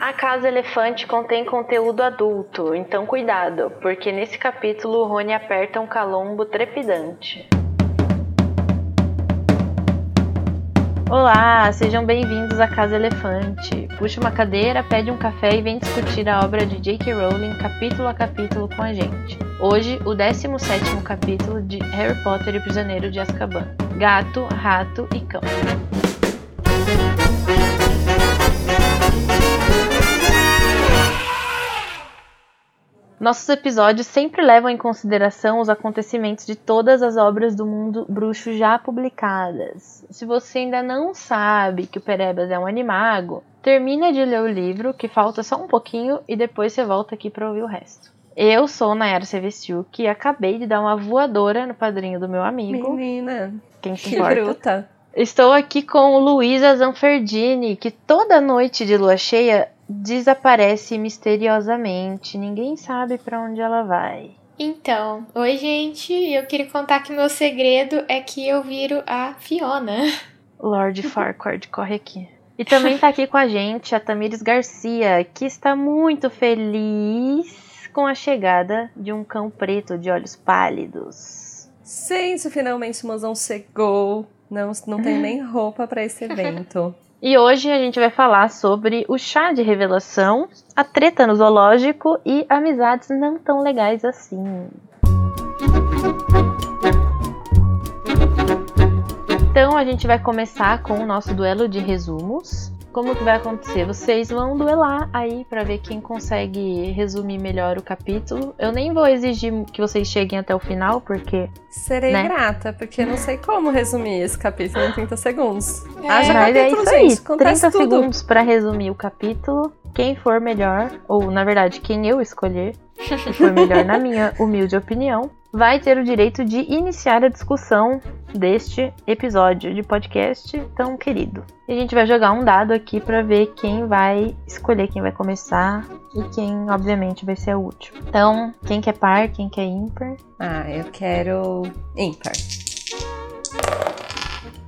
A Casa Elefante contém conteúdo adulto, então cuidado, porque nesse capítulo o Rony aperta um calombo trepidante. Olá, sejam bem-vindos à Casa Elefante. Puxa uma cadeira, pede um café e vem discutir a obra de J.K. Rowling capítulo a capítulo com a gente. Hoje, o 17º capítulo de Harry Potter e Prisioneiro de Azkaban. Gato, Rato e Cão. Nossos episódios sempre levam em consideração os acontecimentos de todas as obras do mundo bruxo já publicadas. Se você ainda não sabe que o Perebas é um animago, termina de ler o livro, que falta só um pouquinho, e depois você volta aqui para ouvir o resto. Eu sou Nayara Sevestiuk e acabei de dar uma voadora no padrinho do meu amigo. Menina, Quem se que importa? bruta. Estou aqui com Luísa Zanferdini, que toda noite de lua cheia desaparece misteriosamente. Ninguém sabe para onde ela vai. Então, oi gente, eu queria contar que meu segredo é que eu viro a Fiona. Lord Farquaad corre aqui. E também tá aqui com a gente a Tamires Garcia, que está muito feliz com a chegada de um cão preto de olhos pálidos. Gente, finalmente o mozão chegou. Não, não tem nem roupa pra esse evento. E hoje a gente vai falar sobre o chá de revelação, a treta no zoológico e amizades não tão legais assim. Então a gente vai começar com o nosso duelo de resumos. Como que vai acontecer? Vocês vão duelar aí pra ver quem consegue resumir melhor o capítulo. Eu nem vou exigir que vocês cheguem até o final, porque Serei Né? grata, porque eu não sei como resumir esse capítulo em 30 segundos. É, Haja Mas é capítulo, isso aí, gente. Acontece 30 tudo. segundos pra resumir o capítulo. Quem for melhor, ou na verdade, quem eu escolher, que for melhor na minha humilde opinião, vai ter o direito de iniciar a discussão deste episódio de podcast tão querido. E a gente vai jogar um dado aqui pra ver quem vai escolher quem vai começar e quem, obviamente, vai ser o último. Então, quem quer par, quem quer ímpar. Ah, eu quero ímpar.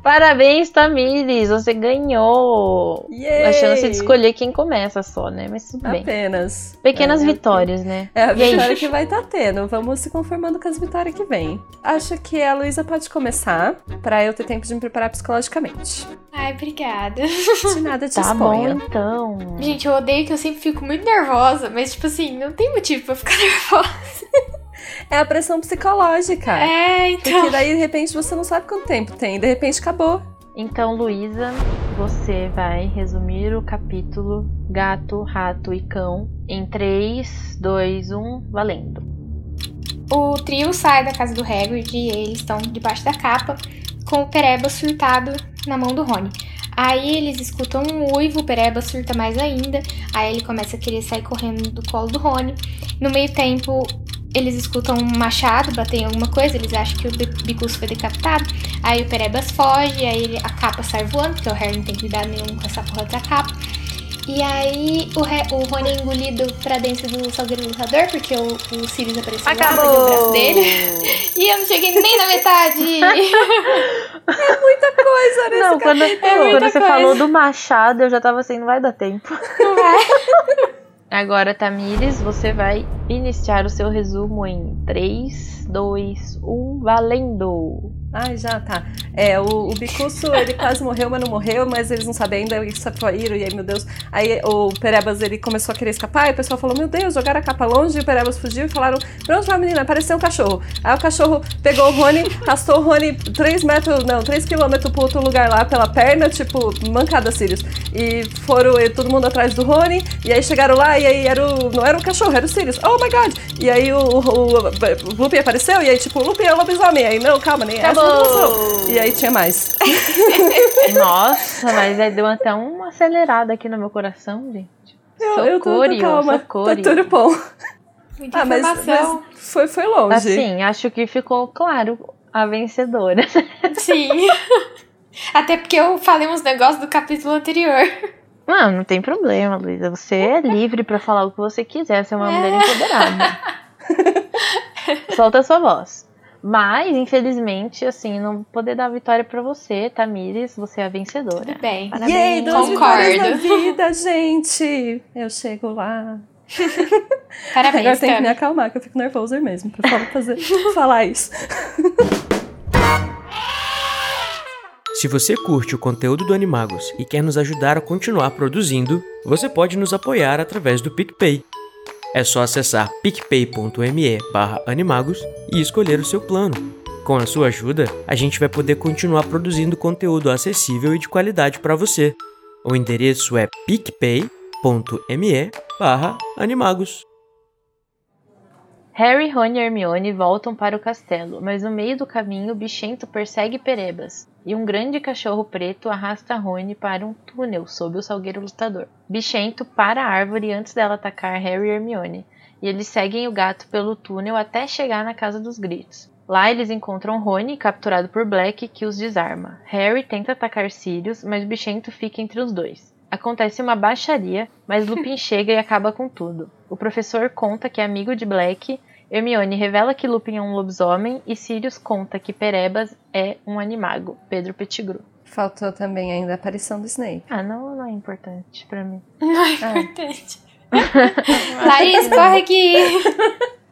Parabéns, Tamires! Você ganhou! Yay! A chance de escolher quem começa só, né? Mas tudo bem. Apenas. Pequenas É, vitórias, né? É a E aí? vitória que vai estar tendo. Vamos se conformando com as vitórias que vem. Acho que a Luísa pode começar, pra eu ter tempo de me preparar psicologicamente. Ai, obrigada. De nada te Tá bom, exponha. então. Gente, eu odeio que eu sempre fico muito nervosa, mas tipo assim, não tem motivo pra ficar nervosa. É a pressão psicológica. É, então. Porque daí, de repente, você não sabe quanto tempo tem. De repente, acabou. Então, Luísa, você vai resumir o capítulo Gato, Rato e Cão em 3, 2, 1, valendo. O trio sai da casa do Hagrid e eles estão debaixo da capa com o Pereba surtado na mão do Rony. Aí eles escutam um uivo, o Pereba surta mais ainda. Aí ele começa a querer sair correndo do colo do Rony. No meio tempo, eles escutam um machado bater em alguma coisa, eles acham que o Bi- Bicus foi decapitado. Aí o Perebas foge, aí ele- a capa sai voando, porque o Harry não tem cuidado nenhum com essa porra da capa. E aí o, Re- o Rony é engolido pra dentro do salgueiro lutador, porque o, o Sirius apareceu lá, mordeu o braço dele. E eu não cheguei nem na metade. Muita coisa nesse Não, quando. É muita quando você coisa. falou do machado, eu já tava assim, não vai dar tempo. Não vai. Agora, Tamires, você vai iniciar o seu resumo em 3, 2, 1, valendo! Ai, já tá. É, o, o Bicuço, ele quase morreu, mas não morreu, mas eles não sabem ainda, eles saíram, e aí, meu Deus. Aí o Perebas, ele começou a querer escapar, e o pessoal falou, meu Deus, jogaram a capa longe, e o Perebas fugiu e falaram, pra onde vai, menina? Apareceu um cachorro. Aí o cachorro pegou o Rony, arrastou o Rony 3 metros, não, 3 quilômetros pro outro lugar lá, pela perna, tipo, mancada, Sirius. E foram e todo mundo atrás do Rony, e aí chegaram lá, e aí era o, não era um cachorro, era o Sirius. Oh my God! E aí o, o, o, o Lupin apareceu, e aí tipo, Lupin é o lobisomem. Aí, não, calma, nem mostrou. E aí tinha mais. Nossa, mas aí deu até uma acelerada aqui no meu coração, gente. Eu, eu tô, tô Socorro, calma, socorro. tá tudo bom. Muita Ah, mas, informação. mas foi, foi longe. Assim, acho que ficou claro a vencedora. Sim. Até porque eu falei uns negócios do capítulo anterior. Não, não tem problema, Luísa. Você é livre pra falar o que você quiser. Você é uma mulher empoderada. Solta a sua voz. Mas, infelizmente, assim, não vou poder dar a vitória pra você, Tamires. Você é a vencedora. Tudo bem. Parabéns. Yay, duas Concordo. vitórias na vida, gente! Eu chego lá. Parabéns, Agora tem que me acalmar, que eu fico nervosa mesmo pra fazer, falar isso. Se você curte o conteúdo do Animagos e quer nos ajudar a continuar produzindo, você pode nos apoiar através do PicPay. É só acessar picpay.me animagos e escolher o seu plano. Com a sua ajuda, a gente vai poder continuar produzindo conteúdo acessível e de qualidade para você. O endereço é picpay.me animagos. Harry, Rony e Hermione voltam para o castelo, mas no meio do caminho, Bichento persegue Perebas, e um grande cachorro preto arrasta Rony para um túnel sob o salgueiro lutador. Bichento para a árvore antes dela atacar Harry e Hermione, e eles seguem o gato pelo túnel até chegar na Casa dos Gritos. Lá eles encontram Rony, capturado por Black, que os desarma. Harry tenta atacar Sirius, mas Bichento fica entre os dois. Acontece uma baixaria, mas Lupin chega e acaba com tudo. O professor conta que é amigo de Black, Hermione revela que Lupin é um lobisomem e Sirius conta que Perebas é um animago, Pedro Pettigrew. Faltou também ainda a aparição do Snape. Ah, não, não é importante pra mim. Não é importante. Laís, corre aqui.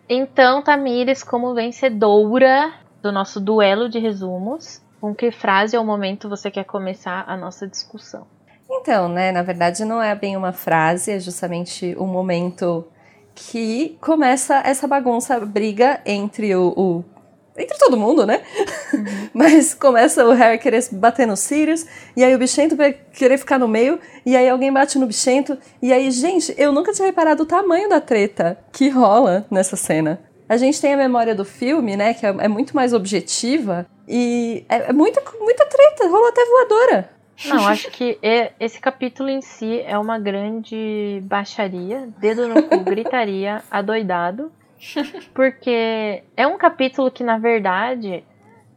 Então, Tamires, como vencedora do nosso duelo de resumos, com que frase ou momento você quer começar a nossa discussão? Então, né, na verdade não é bem uma frase, é justamente o momento que começa essa bagunça, briga entre o, o- entre todo mundo, né? Mas começa o Harry querer bater no Sirius, e aí o Bichento vai querer ficar no meio, e aí alguém bate no Bichento, e aí, gente, eu nunca tinha reparado o tamanho da treta que rola nessa cena. A gente tem a memória do filme, né, que é, é muito mais objetiva, e é, é muita, muita treta, rola até voadora. Não, acho que esse capítulo em si é uma grande baixaria, dedo no cu, gritaria, adoidado. Porque é um capítulo que, na verdade,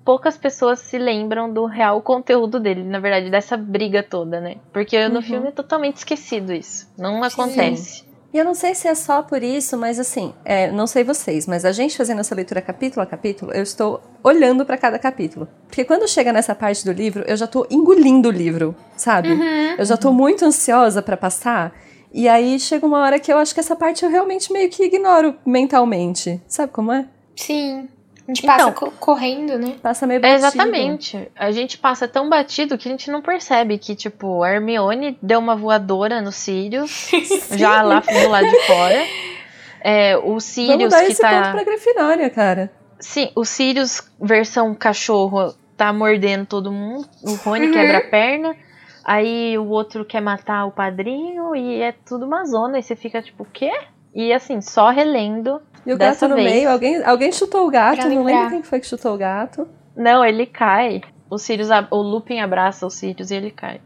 poucas pessoas se lembram do real conteúdo dele, na verdade, dessa briga toda, né? Porque no Uhum. filme é totalmente esquecido isso. Não acontece. E eu não sei se é só por isso, mas assim, é, não sei vocês, mas a gente fazendo essa leitura capítulo a capítulo, eu estou olhando para cada capítulo. Porque quando chega nessa parte do livro, eu já tô engolindo o livro, sabe? Eu já tô muito ansiosa para passar. E aí chega uma hora que eu acho que essa parte eu realmente meio que ignoro mentalmente. Sabe como é? Sim. A gente Então. passa co- correndo, né? Passa meio É, batido. exatamente. A gente passa tão batido que a gente não percebe que, tipo, a Hermione deu uma voadora no Sirius, já lá do lado de fora. É, o Vamos Sirius dar que esse tá. ponto pra Grifinória, cara. Sim, o Sirius, versão cachorro, tá mordendo todo mundo. O Rony Uhum. quebra a perna. Aí o outro quer matar o padrinho e é tudo uma zona. E você fica tipo, o quê? E assim, só relendo. E o Dessa gato no vez- meio, alguém, alguém chutou o gato, não lembro quem foi que chutou o gato. Não, ele cai. O Sirius, o Lupin abraça o Sirius e ele cai.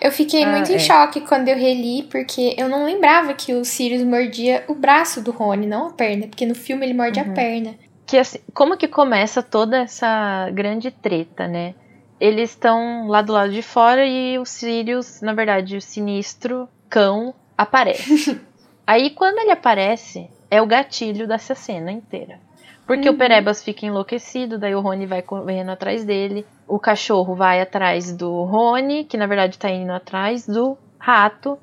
Eu fiquei Ah, muito em é. choque quando eu reli, porque eu não lembrava que o Sirius mordia o braço do Rony, não a perna. Porque no filme ele morde Uhum. a perna. Que assim, como que começa toda essa grande treta, né? Eles estão lá do lado de fora e o Sirius, na verdade, o sinistro cão aparece. Aí quando ele aparece, é o gatilho dessa cena inteira. Porque o Perebas fica enlouquecido, daí o Rony vai correndo atrás dele. O cachorro vai atrás do Rony, que na verdade tá indo atrás do rato.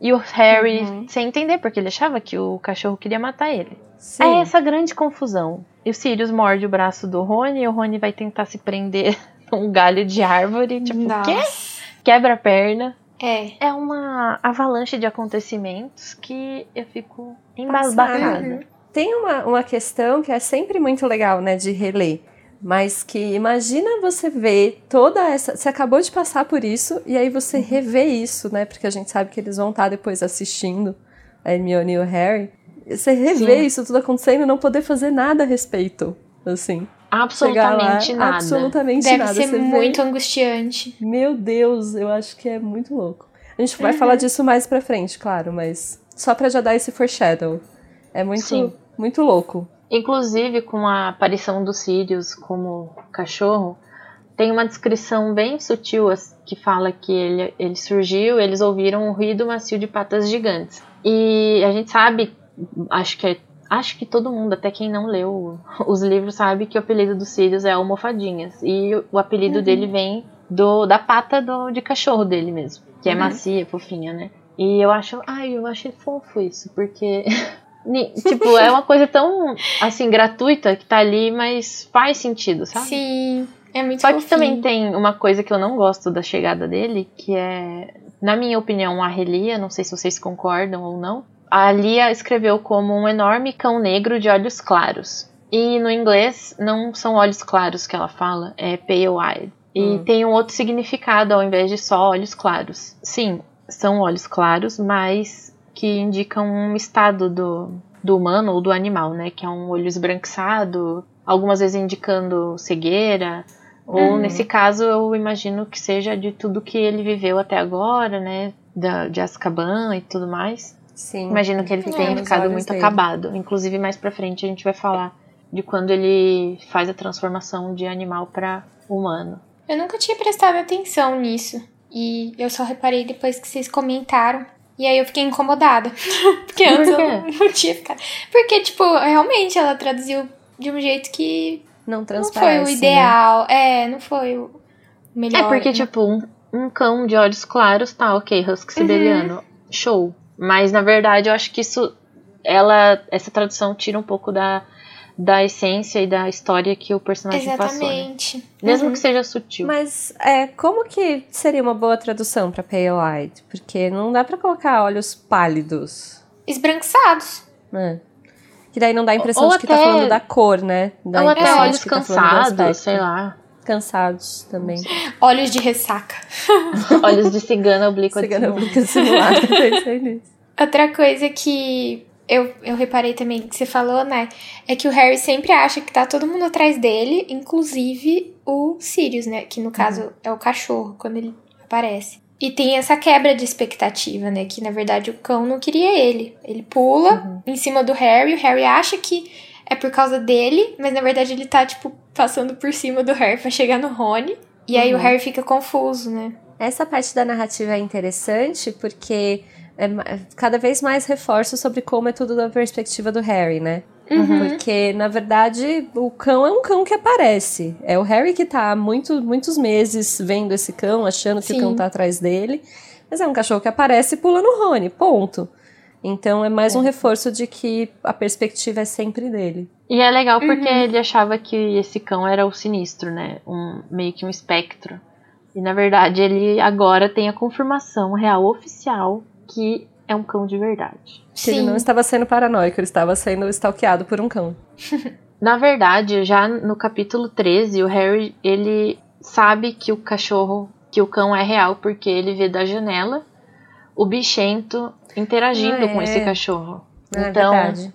E o Harry, Uhum. sem entender, porque ele achava que o cachorro queria matar ele. Sim. É essa grande confusão. E o Sirius morde o braço do Rony e o Rony vai tentar se prender num galho de árvore. Tipo, o quê? Quebra a perna. É. É uma avalanche de acontecimentos que eu fico embasbacada. Uhum. Tem uma, uma questão que é sempre muito legal, né, de reler. Mas que imagina você ver toda essa. Você acabou de passar por isso, e aí você revê isso, né? Porque a gente sabe que eles vão estar depois assistindo a Hermione e o Harry. Você revê Sim. isso tudo acontecendo e não poder fazer nada a respeito. Assim. Chegar lá, Absolutamente nada. absolutamente Deve nada. ser Você vê- muito angustiante. Meu Deus, eu acho que é muito louco. A gente vai Uhum. falar disso mais pra frente, claro, mas só pra já dar esse foreshadow. É muito, Sim. muito louco. Inclusive, com a aparição do Sirius como cachorro, tem uma descrição bem sutil que fala que ele, ele surgiu, eles ouviram um ruído macio de patas gigantes. E a gente sabe, acho que acho que todo mundo, até quem não leu os livros, sabe que o apelido dos Sirius é Almofadinhas. E o apelido Uhum. dele vem do, da pata do, de cachorro dele mesmo. Que é Uhum. macia, fofinha, né? E eu acho, ai, eu achei fofo isso, porque. tipo, é uma coisa tão, assim, gratuita que tá ali, mas faz sentido, sabe? Sim, é muito Só que fofinho. também tem uma coisa que eu não gosto da chegada dele, que é, na minha opinião, a Relia, não sei se vocês concordam ou não. A Lia escreveu como um enorme cão negro de olhos claros. E no inglês não são olhos claros que ela fala, é pale-eyed. E Hum. tem um outro significado ao invés de só olhos claros. Sim, são olhos claros, mas que indicam um estado do, do humano ou do animal, né? Que é um olho esbranquiçado, algumas vezes indicando cegueira. Ou Uhum. nesse caso, eu imagino que seja de tudo que ele viveu até agora, né? Da, de Azkaban e tudo mais. Sim. Imagino que ele É, tenha ficado muito dele. acabado. Inclusive, mais pra frente a gente vai falar de quando ele faz a transformação de animal pra humano. Eu nunca tinha prestado atenção nisso. E eu só reparei depois que vocês comentaram. E aí eu fiquei incomodada. Porque Por antes eu não tinha ficado. Porque, tipo, realmente ela traduziu de um jeito que Não não transparece. foi o né? ideal. É, não foi o melhor. É porque, tipo, um, um cão de olhos claros, tá, ok, Uhum. husky siberiano, show. Mas, na verdade, eu acho que isso, ela, essa tradução tira um pouco da, da essência e da história que o personagem passou, né? Exatamente. Mesmo Uhum. que seja sutil. Mas é, como que seria uma boa tradução pra pale eyed? Porque não dá pra colocar olhos pálidos, Esbranquiçados. né? Que daí não dá a impressão Ou de que tá até- falando da cor, né? Dá Ou até olhos tá cansados, sei lá. Cansados também. Olhos de ressaca. Olhos de cigana oblíqua de Cigana simulada, pensei nisso. Outra coisa que eu, eu reparei também que você falou, né? É que o Harry sempre acha que tá todo mundo atrás dele, inclusive o Sirius, né? Que no caso é o cachorro, quando ele aparece. E tem essa quebra de expectativa, né? Que na verdade o cão não queria ele. Ele pula em cima do Harry, o Harry acha que é por causa dele, mas na verdade ele tá, tipo, passando por cima do Harry pra chegar no Rony. E aí o Uhum. Harry fica confuso, né? Essa parte da narrativa é interessante porque é ma- cada vez mais reforça sobre como é tudo da perspectiva do Harry, né? Uhum. Porque, na verdade, o cão é um cão que aparece. É o Harry que tá há muito, muitos meses vendo esse cão, achando que Sim. o cão tá atrás dele. Mas é um cachorro que aparece e pula no Rony, ponto. Então é mais um reforço de que a perspectiva é sempre dele. E é legal porque Uhum. ele achava que esse cão era o sinistro, né? Um, meio que um espectro. E na verdade ele agora tem a confirmação real oficial que é um cão de verdade. Que ele não estava sendo paranoico, ele estava sendo stalkeado por um cão. Na verdade, já no capítulo 13, o Harry, ele sabe que o cachorro, que o cão é real porque ele vê da janela o bichento interagindo Ah, com é. esse cachorro. É então, verdade.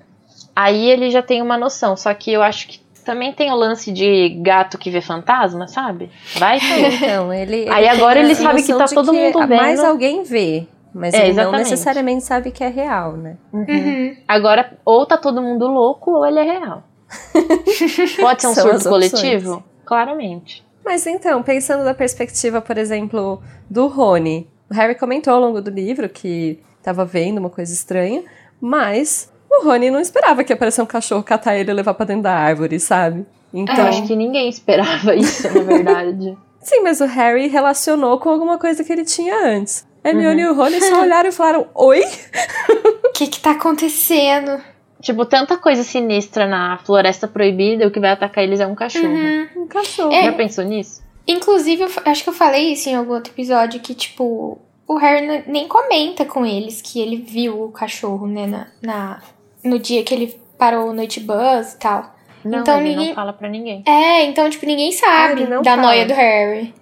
aí ele já tem uma noção, só que eu acho que também tem o lance de gato que vê fantasma, sabe? Vai saber. Então, ele. ele Aí agora ele sabe que tá todo mundo vendo. Mais alguém vê. Mas É, ele não exatamente. necessariamente sabe que é real, né? Uhum. Agora, ou tá todo mundo louco ou ele é real. Pode ser um surto coletivo? Claramente. Mas então, pensando da perspectiva, por exemplo, do Rony, o Harry comentou ao longo do livro que estava vendo uma coisa estranha, mas o Rony não esperava que aparecesse um cachorro catar ele e levar pra dentro da árvore, sabe? Então, Eu acho que ninguém esperava isso, na verdade. sim, mas o Harry relacionou com alguma coisa que ele tinha antes. Hermione Uhum. e o Rony só olharam e falaram: Oi? O que que tá acontecendo? tipo, tanta coisa sinistra na Floresta Proibida, e o que vai atacar eles é um cachorro. Uhum. Um cachorro. É. Já pensou nisso? Inclusive, eu acho que eu falei isso em algum outro episódio, que, tipo, o Harry nem comenta com eles que ele viu o cachorro, né, na, na- no dia que ele parou o Noite Buzz e tal. Não, Então ele ninguém- não fala pra ninguém. É, então, tipo, ninguém Ah, sabe não da fala. noia do Harry.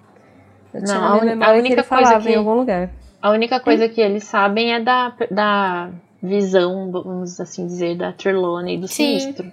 Não, a a que única ele coisa que- em algum lugar. A única coisa que eles sabem é da, da visão, vamos assim dizer, da Trelawney e do Sim. Sinistro.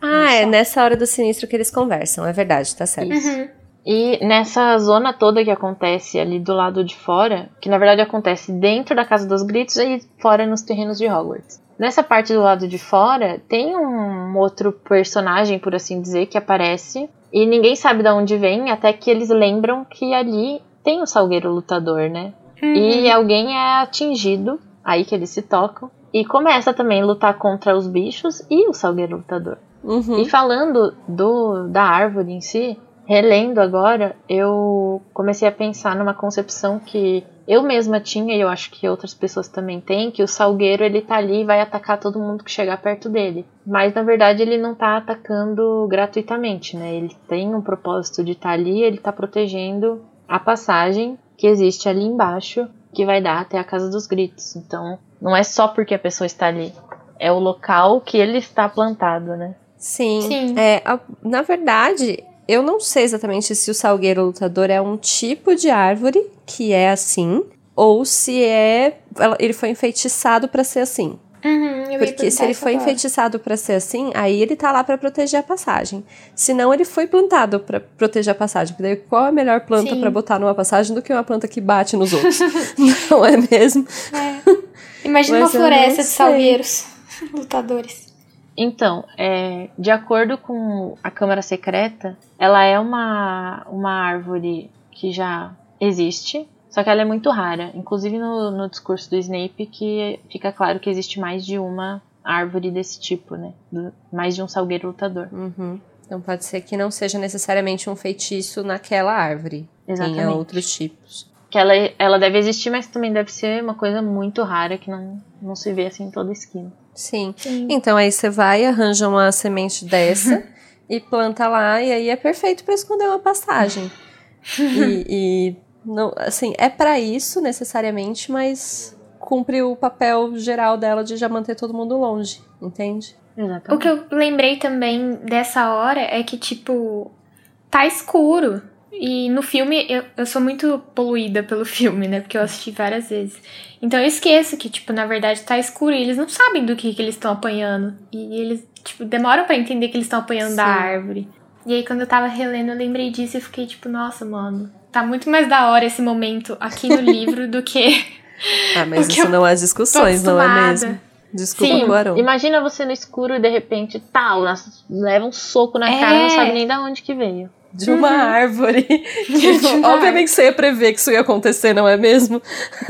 Ah, é nessa hora do sinistro que eles conversam, é verdade, tá certo. Isso. Uhum. E nessa zona toda que acontece ali do lado de fora, que na verdade acontece dentro da Casa dos Gritos e fora nos terrenos de Hogwarts. Nessa parte do lado de fora, tem um outro personagem, por assim dizer, que aparece e ninguém sabe de onde vem, até que eles lembram que ali tem o Salgueiro Lutador, né? Uhum. E alguém é atingido, aí que eles se tocam, E começa também a lutar contra os bichos e o Salgueiro Lutador. Uhum. E falando do, da árvore em si, relendo agora, eu comecei a pensar numa concepção que eu mesma tinha e eu acho que outras pessoas também têm, que o salgueiro ele tá ali e vai atacar todo mundo que chegar perto dele. Mas na verdade ele não tá atacando gratuitamente, né? Ele tem um propósito de estar tá ali, ele tá protegendo a passagem que existe ali embaixo, que vai dar até a Casa dos Gritos. Então, não é só porque a pessoa está ali, é o local que ele está plantado, né? Sim. Sim. É, a- na verdade, eu não sei exatamente se o salgueiro lutador é um tipo de árvore que é assim, ou se é. Ele foi enfeitiçado pra ser assim. Uhum, Porque se ele foi agora. enfeitiçado pra ser assim, aí ele tá lá pra proteger a passagem. Se não, ele foi plantado pra proteger a passagem. Porque daí qual é a melhor planta pra botar numa passagem do que uma planta que bate nos outros? não é mesmo? Imagina Mas uma floresta de salgueiros lutadores. Então, é, de acordo com a Câmara Secreta, ela é uma, uma árvore que já existe, só que ela é muito rara. Inclusive no, no discurso do Snape que fica claro que existe mais de uma árvore desse tipo, né? Do- mais de um salgueiro lutador. Uhum. Então pode ser que não seja necessariamente um feitiço naquela árvore. Tenha Exatamente. outros tipos. Que ela, ela deve existir, mas também deve ser uma coisa muito rara que não, não se vê assim em toda esquina. Sim. Sim. Então aí você vai, arranja uma semente dessa e planta lá, e aí é perfeito pra esconder uma passagem. e, e não, assim, é pra isso necessariamente, mas cumpre o papel geral dela de já manter todo mundo longe, entende? Exatamente. O que eu lembrei também dessa hora é que, tipo, tá escuro. E no filme, eu, eu sou muito poluída pelo filme, né? Porque eu assisti várias vezes. Então eu esqueço que, tipo, na verdade tá escuro e eles não sabem do que, que eles estão apanhando. E eles, tipo, demoram pra entender que eles estão apanhando da Sim. árvore. E aí, quando eu tava relendo, eu lembrei disso e fiquei, tipo, nossa, mano, tá muito mais da hora esse momento aqui no livro do que. Ah, mas isso eu não há discussões, não é mesmo? Desculpa, Sim, Guarão. imagina você no escuro e de repente, tal, leva um soco na É. cara e não sabe nem de onde que veio. De uma árvore. De uma Obviamente você ia prever que isso ia acontecer, não é mesmo?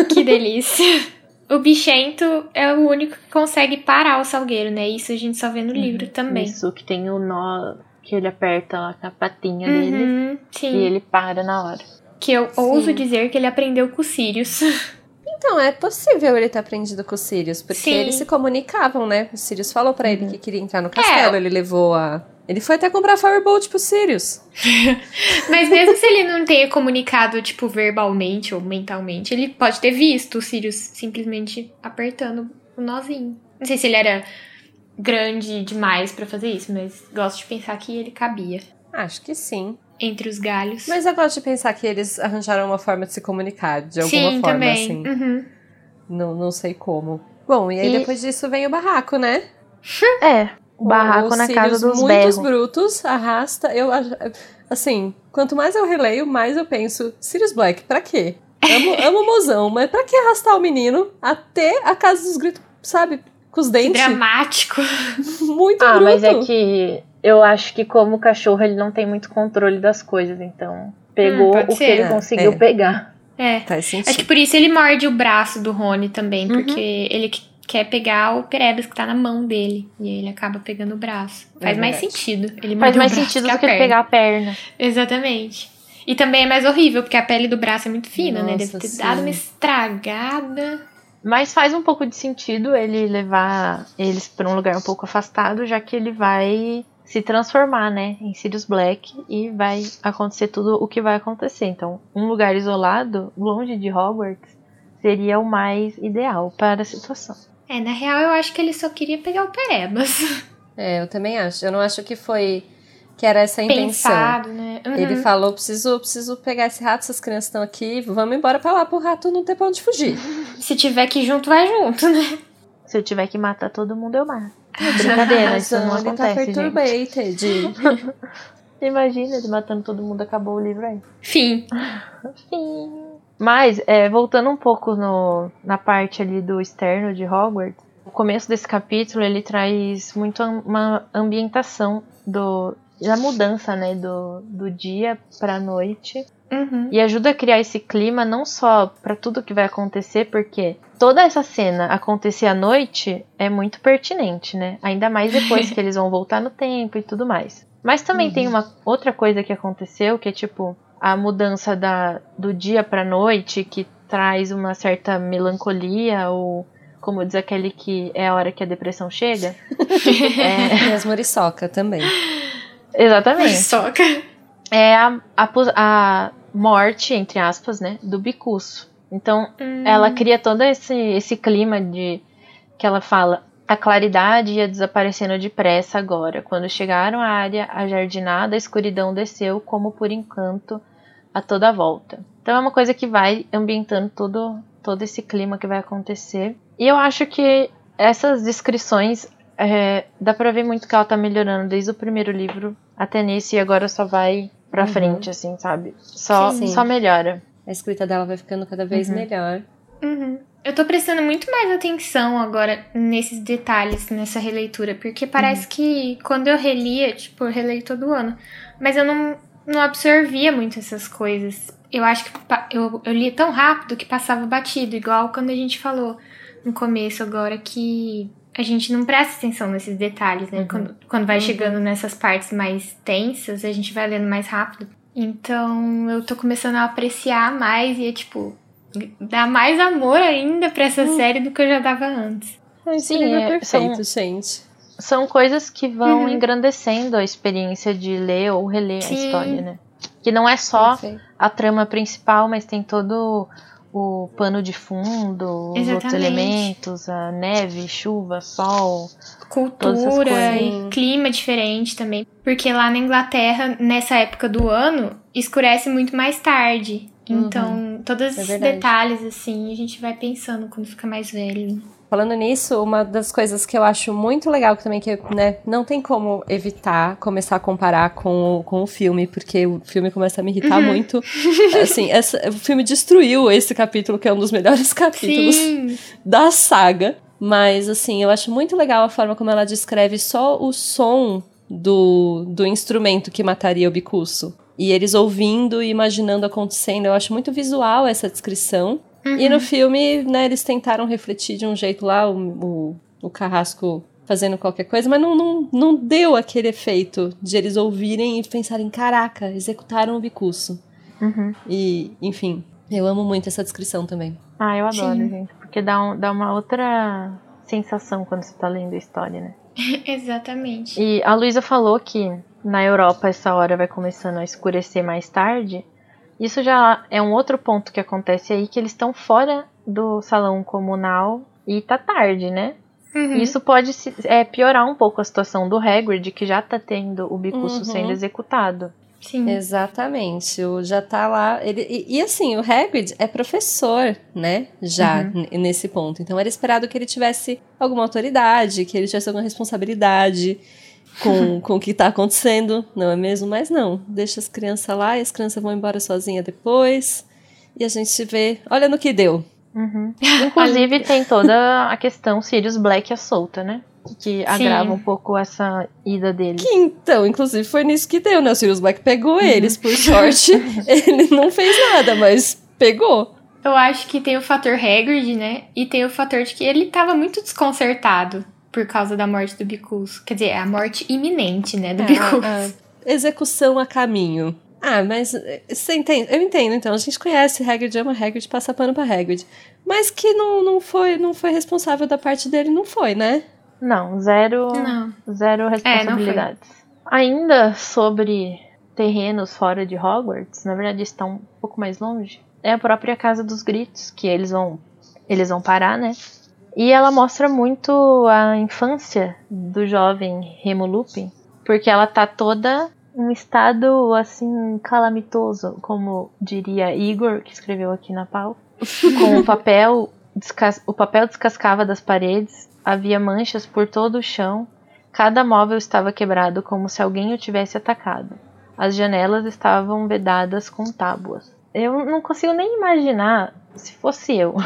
Que delícia. O bichento é o único que consegue parar o salgueiro, né? Isso a gente só vê no livro também. Isso que tem o nó que ele aperta lá com a patinha dele Uhum, sim. e ele para na hora. Que eu ouso dizer que ele aprendeu com o Sirius. Então, é possível ele ter aprendido com o Sirius, porque Sim. eles se comunicavam, né? O Sirius falou pra ele que queria entrar no castelo, ele levou a... Ele foi até comprar Firebolt pro Sirius. Mas mesmo se ele não tenha comunicado, tipo, verbalmente ou mentalmente, ele pode ter visto o Sirius simplesmente apertando o nozinho. Não sei se ele era grande demais pra fazer isso, mas gosto de pensar que ele cabia Acho que sim. entre os galhos. Mas eu gosto de pensar que eles arranjaram uma forma de se comunicar, de alguma Sim, forma, também. assim. Uhum. Não, não sei como. Bom, e aí E- depois disso vem o barraco, né? É, o barraco na casa dos muitos berros. brutos, arrasta. Eu assim, quanto mais eu releio, mais eu penso, Sirius Black, pra quê? Amo, amo o mozão, mas pra que arrastar o menino até a casa dos gritos, sabe? Com os Que dentes. dramático. Muito Ah, bruto. mas é que eu acho que como cachorro ele não tem muito controle das coisas, então pegou Hum, o que ser. ele É, conseguiu é. pegar. É. Faz sentido. Acho que por isso ele morde o braço do Rony também, Uhum. porque ele que- quer pegar o Perebas que tá na mão dele. E aí ele acaba pegando o braço. Faz É mais sentido. Ele Faz mais sentido do que ele pegar a perna. Exatamente. E também é mais horrível, porque a pele do braço é muito fina, né? Deve Nossa, ter sim. dado uma estragada. Mas faz um pouco de sentido ele levar eles pra um lugar um pouco afastado, já que ele vai se transformar, né, em Sirius Black e vai acontecer tudo o que vai acontecer. Então, um lugar isolado, longe de Hogwarts, seria o mais ideal para a situação. É, na real eu acho que ele só queria pegar o Perebas. É, eu também acho. Eu não acho que foi. que era essa a intenção. Pensado, né? Uhum. Ele falou: preciso, preciso pegar esse rato, essas crianças estão aqui, vamos embora pra lá pro rato não ter pra onde fugir. Se tiver que ir junto, vai junto, né? Se eu tiver que matar todo mundo, eu mato. Brincadeira, isso não ele tá acontece, gente. perturbated. Imagina ele matando todo mundo, acabou o livro aí. Fim. Sim. Mas, é, voltando um pouco no, na parte ali do externo de Hogwarts, o começo desse capítulo ele traz muito uma ambientação do, da mudança né, do, do dia para a noite Uhum. E ajuda a criar esse clima não só pra tudo que vai acontecer, porque toda essa cena acontecer à noite é muito pertinente, né? Ainda mais depois que eles vão voltar no tempo e tudo mais. Mas também tem uma outra coisa que aconteceu, que é tipo a mudança da, do dia pra noite, que traz uma certa melancolia, ou como diz aquele que é a hora que a depressão chega. É, E as muriçoca também. exatamente. Soca. É a, a, a morte, entre aspas, né, do Bicuço. Então, ela cria todo esse, esse clima de que ela fala a claridade ia desaparecendo depressa agora. Quando chegaram à área ajardinada, a escuridão desceu como por encanto a toda volta. Então é uma coisa que vai ambientando todo, todo esse clima que vai acontecer. E eu acho que essas descrições é, dá pra ver muito que ela tá melhorando desde o primeiro livro até nesse e agora só vai pra Uhum. frente, assim, sabe? Só, Sim. só melhora. A escrita dela vai ficando cada vez Uhum. melhor. Uhum. Eu tô prestando muito mais atenção agora nesses detalhes, nessa releitura, porque parece que quando eu relia, tipo, eu releio todo ano, mas eu não, não absorvia muito essas coisas. Eu acho que eu, eu lia tão rápido que passava batido, igual quando a gente falou no começo agora que a gente não presta atenção nesses detalhes, né? Uhum. Quando, quando vai chegando nessas partes mais tensas, a gente vai lendo mais rápido. Então eu tô começando a apreciar mais e é tipo, dar mais amor ainda pra essa série do que eu já dava antes. Sim, é perfeito, gente. São coisas que vão Uhum. engrandecendo a experiência de ler ou reler a Sim. história, né? Que não é só Perfeito. a trama principal, mas tem todo o pano de fundo, os outros Exatamente. elementos, a neve, chuva, sol. Cultura e clima diferente também. Porque lá na Inglaterra, nessa época do ano, escurece muito mais tarde. Então, todos É esses detalhes, assim, a gente vai pensando quando fica mais velho. Falando nisso, uma das coisas que eu acho muito legal que também que né, não tem como evitar começar a comparar com o, com o filme, porque o filme começa a me irritar Uhum. muito. Assim, essa- o filme destruiu esse capítulo, que é um dos melhores capítulos Sim. da saga. Mas, assim, eu acho muito legal a forma como ela descreve só o som do, do instrumento que mataria o Bicuço. E eles ouvindo e imaginando acontecendo. Eu acho muito visual essa descrição. E no filme, né, eles tentaram refletir de um jeito lá, o, o, o Carrasco fazendo qualquer coisa, mas não, não, não deu aquele efeito de eles ouvirem e pensarem, caraca, executaram o Bicuço. Uhum. E, enfim, eu amo muito essa descrição também. Ah, eu adoro, Sim. gente. Porque dá, um- dá uma outra sensação quando você tá lendo a história, né? Exatamente. E a Luísa falou que na Europa essa hora vai começando a escurecer mais tarde. Isso já é um outro ponto que acontece aí, que eles estão fora do salão comunal e tá tarde, né? Uhum. Isso pode se- é, piorar um pouco a situação do Hagrid, que já tá tendo o Bicuço Uhum. sendo executado. Sim. Exatamente, o já tá lá. Ele, e, e assim, o Hagrid é professor, né? Já n- nesse ponto. Então era esperado que ele tivesse alguma autoridade, que ele tivesse alguma responsabilidade com, com o que tá acontecendo, não é mesmo? Mas não, deixa as crianças lá e as crianças vão embora sozinhas depois. E a gente vê, olha no que deu. Uhum. Inclusive tem toda a questão Sirius Black à solta, né? Que agrava um pouco essa ida dele. Que então, inclusive, foi nisso que deu, né? O Sirius Black pegou eles, por sorte, ele não fez nada, mas pegou. Eu acho que tem o fator Hagrid, né? E tem o fator de que ele tava muito desconcertado por causa da morte do Bicus. Quer dizer, a morte iminente, né, do É, Bicus. a- a execução a caminho. Ah, mas eh, você entende? Eu entendo, então. A gente conhece Hagrid, ama Hagrid, passa pano pra Hagrid. Mas que não, não, foi, não foi responsável da parte dele, não foi, né? Não, zero, Não. zero responsabilidades. Ainda sobre terrenos fora de Hogwarts, na verdade está um pouco mais longe, é a própria Casa dos Gritos, que eles vão eles vão parar, né? E ela mostra muito a infância do jovem Remo Lupin, porque ela tá toda em estado assim calamitoso, como diria Igor, que escreveu aqui na pau, com o papel o papel descascava das paredes, havia manchas por todo o chão, cada móvel estava quebrado como se alguém o tivesse atacado. As janelas estavam vedadas com tábuas. Eu não consigo nem imaginar se fosse eu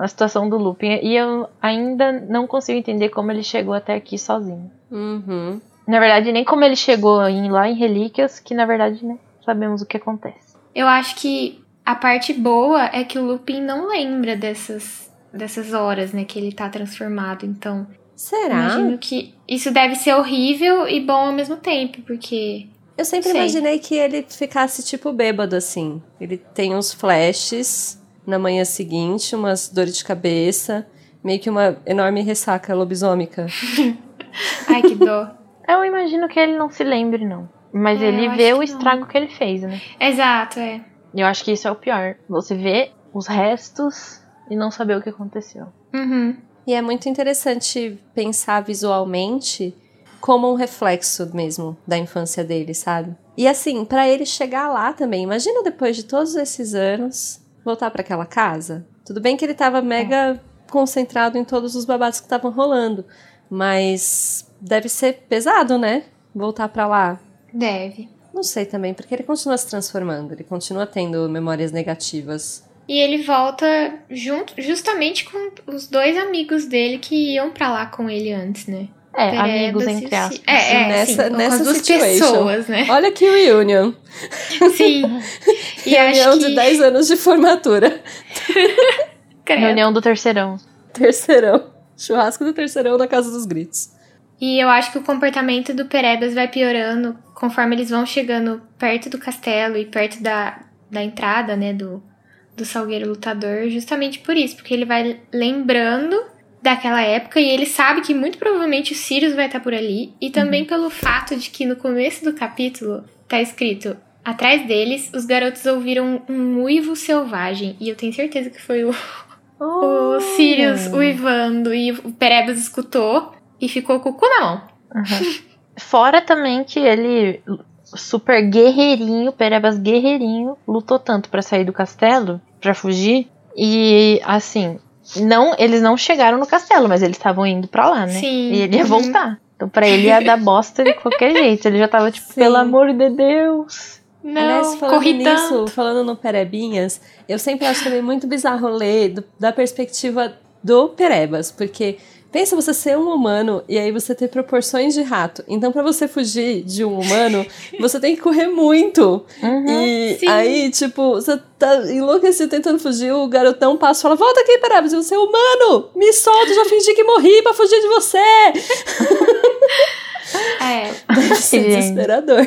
a situação do Lupin e eu ainda não consigo entender como ele chegou até aqui sozinho. Uhum. Na verdade, nem como ele chegou em, lá em Relíquias, que na verdade, né, sabemos o que acontece. Eu acho que a parte boa é que o Lupin não lembra dessas, dessas horas, né, que ele tá transformado. Então, Será? imagino que isso deve ser horrível e bom ao mesmo tempo, porque Eu sempre Sei. imaginei que ele ficasse tipo bêbado assim. Ele tem uns flashes na manhã seguinte, umas dores de cabeça, meio que uma enorme ressaca lobisômica. ai que dó. Eu imagino que ele não se lembre, não. Mas É, ele vê o não. estrago que ele fez, né? Exato, é. Eu acho que isso é o pior. Você vê os restos e não saber o que aconteceu. Uhum. E é muito interessante pensar visualmente como um reflexo mesmo da infância dele, sabe? E assim, pra ele chegar lá também, imagina depois de todos esses anos voltar pra aquela casa. Tudo bem que ele tava mega concentrado em todos os babados que estavam rolando, mas deve ser pesado, né? Voltar pra lá. Deve. Não sei também, porque ele continua se transformando, ele continua tendo memórias negativas. E ele volta junto, justamente com os dois amigos dele que iam pra lá com ele antes, né? É, Perebas amigos entre aspas. É, é, Nessa- sim, com nessa duas situation. pessoas, né? Olha que reunion! Sim. E Reunião acho de que... 10 anos de formatura. Credo. Reunião do terceirão. Terceirão. Churrasco do terceirão na Casa dos Gritos. E eu acho que o comportamento do Perebas vai piorando conforme eles vão chegando perto do castelo e perto da, da entrada, né, do, do Salgueiro Lutador, justamente por isso, porque ele vai lembrando daquela época e ele sabe que muito provavelmente o Sirius vai estar por ali, e também pelo fato de que no começo do capítulo tá escrito Atrás deles, os garotos ouviram um uivo selvagem, e eu tenho certeza que foi o, o Sirius uivando, e o Perebas escutou e ficou com o cu na mão. Fora também que ele, super guerreirinho, Perebas guerreirinho, lutou tanto pra sair do castelo, pra fugir. E assim, não, eles não chegaram no castelo, mas eles estavam indo pra lá, né? Sim. E ele ia Uhum. voltar. Então pra ele ia dar bosta de qualquer jeito. Ele já tava tipo, Sim. pelo amor de Deus. Não, Aliás, falando corri nisso, tanto. falando no Perebinhas, eu sempre acho também muito bizarro ler do- da perspectiva do Perebas, porque pensa você ser um humano e aí você ter proporções de rato. Então, pra você fugir de um humano, você tem que correr muito. Uhum. E Sim. aí, tipo, você tá enlouquecido tentando fugir, o garotão passa e fala: Volta aqui, Perebas, você é humano! Me solta, já fingi que morri pra fugir de você! É, Deve ser desesperador.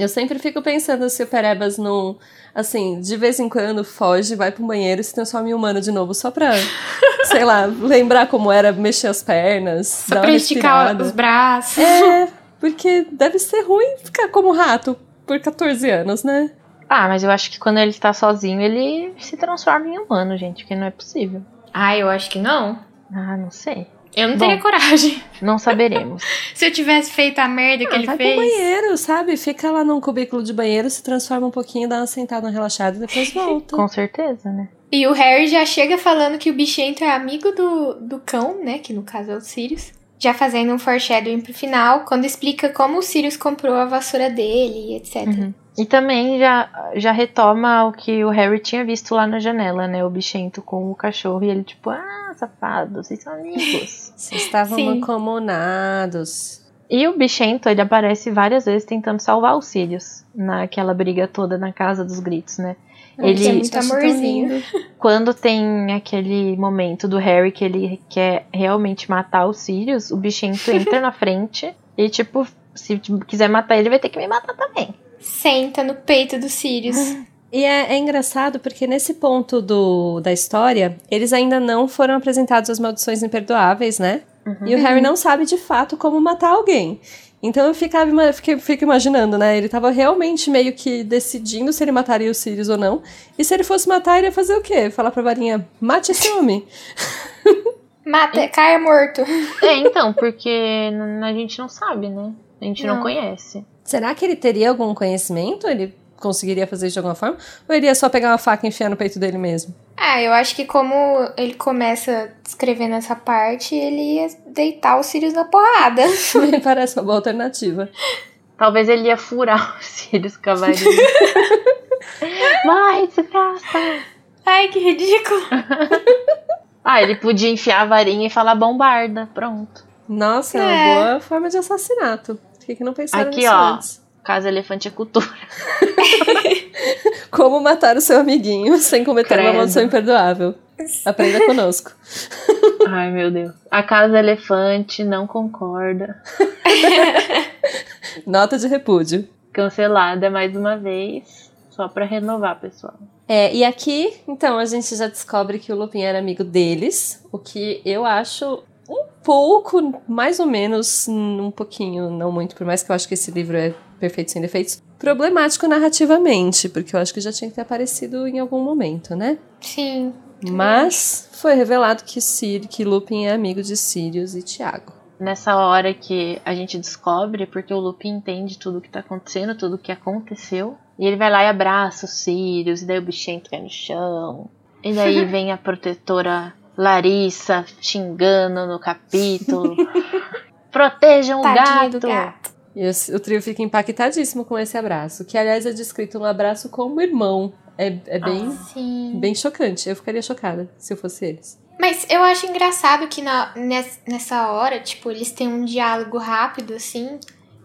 Eu sempre fico pensando se o Perebas não, assim, de vez em quando foge, vai pro banheiro e se transforma em humano de novo, só pra, sei lá, lembrar como era mexer as pernas, só dar pra uma esticar os braços. É, porque deve ser ruim ficar como rato por 14 anos, né? Ah, mas eu acho que quando ele tá sozinho, ele se transforma em humano, gente, porque não é possível. Ah, eu acho que não. Ah, não sei. Eu não Bom. teria coragem. Não saberemos. Se eu tivesse feito a merda que Ah, ele vai fez. pro banheiro, sabe? Fica lá num cubículo de banheiro, se transforma um pouquinho, dá uma sentada, uma relaxada e depois volta. Com certeza, né? E o Harry já chega falando que o bichento é amigo do, do cão, né? Que no caso é o Sirius. Já fazendo um foreshadowing pro final, quando explica como o Sirius comprou a vassoura dele e etc. Uhum. E também já, já retoma o que o Harry tinha visto lá na janela, né? O bichento com o cachorro. E ele, tipo, ah, safado, vocês são amigos. Vocês estavam Sim. mancomunados. e o bichento, ele aparece várias vezes tentando salvar o Sirius. Naquela briga toda na casa dos gritos, né? Ele é muito amorzinho. quando tem aquele momento do Harry que ele quer realmente matar o Sirius, o bichento entra na frente e, tipo, se quiser matar ele, vai ter que me matar também. Senta no peito do Sirius. E é, é engraçado porque nesse ponto do, da história, eles ainda não foram apresentados as maldições imperdoáveis, né? E o Harry não sabe de fato como matar alguém. Então eu ficava, fiquei, fico imaginando, né? Ele tava realmente meio que decidindo se ele mataria o Sirius ou não. E se ele fosse matar, ele ia fazer o quê? Falar pra varinha, mate esse homem. Mata, caia morto. É, então, porque a gente não sabe, né? A gente não, Não. conhece. Será que ele teria algum conhecimento? Ele conseguiria fazer isso de alguma forma? Ou ele ia só pegar uma faca e enfiar no peito dele mesmo? Ah, eu acho que como ele começa escrevendo essa parte, ele ia deitar o Sirius na porrada. Me parece uma boa alternativa. Talvez ele ia furar o Sirius com a varinha. Vai, desgraça! Ai, que ridículo. Ah, ele podia enfiar a varinha e falar bombarda. Pronto. Nossa, é É. uma boa forma de assassinato. Por que, não pensaram Aqui, nisso ó. antes? Casa Elefante é cultura. Como matar o seu amiguinho sem cometer Credo. uma maldição imperdoável. Aprenda conosco. Ai, meu Deus. A Casa Elefante não concorda. Nota de repúdio. Cancelada mais uma vez. Só pra renovar, pessoal. É, e aqui, então, a gente já descobre que o Lupin era amigo deles, o que eu acho um pouco, mais ou menos, um pouquinho, não muito, por mais que eu acho que esse livro é perfeito sem defeitos, problemático narrativamente, porque eu acho que já tinha que ter aparecido em algum momento, né? Sim. Mas foi revelado que, Sir, que Lupin é amigo de Sirius e Tiago. Nessa hora que a gente descobre, porque o Lupin entende tudo que tá acontecendo, tudo que aconteceu. E ele vai lá e abraça o Sirius, e daí o bichinho cai no chão. E daí vem a protetora Larissa xingando no capítulo. Protejam o Tadinho do gato! gato. E o, o trio fica impactadíssimo com esse abraço, que aliás é descrito um abraço como irmão. É, é bem, Sim. bem chocante. Eu ficaria chocada se eu fosse eles. Mas eu acho engraçado que na, nes- nessa hora, tipo, eles têm um diálogo rápido, assim,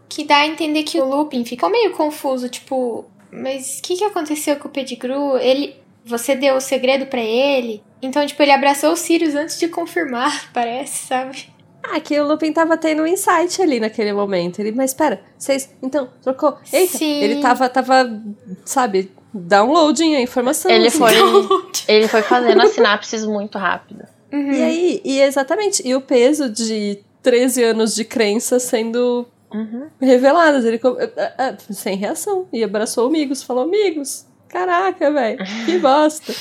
que dá a entender que o Lupin ficou meio confuso, tipo, mas o que, que aconteceu com o Pettigrew? Ele. Você deu o segredo pra ele? Então, tipo, ele abraçou o Sirius antes de confirmar, parece, sabe? Ah, que o Lupin tava tendo um insight ali naquele momento. Ele, mas espera, vocês. Então, trocou. Eita! Sim. Ele tava, tava, sabe, downloading a informação. Ele assim. foi, ele foi fazendo as sinapses muito rápido. Uhum. E aí, e exatamente, e o peso de 13 anos de crença sendo Uhum. reveladas. Ele co- ah, ah, sem reação. E abraçou amigos, falou amigos. Caraca, velho, que bosta.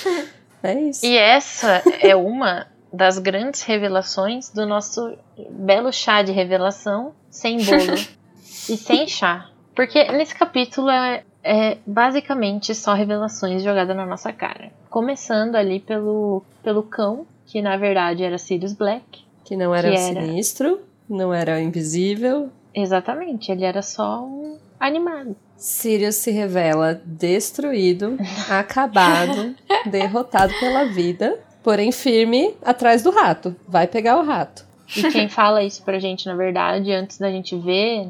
É isso. E essa é uma das grandes revelações do nosso belo chá de revelação sem bolo e sem chá. Porque nesse capítulo é, é basicamente só revelações jogadas na nossa cara. Começando ali pelo, pelo cão, que na verdade era Sirius Black. Que não era que o era- sinistro, não era o invisível. Exatamente, ele era só um animado. Sirius se revela destruído, acabado, derrotado pela vida, porém firme atrás do rato. Vai pegar o rato. E quem fala isso pra gente, na verdade, antes da gente ver,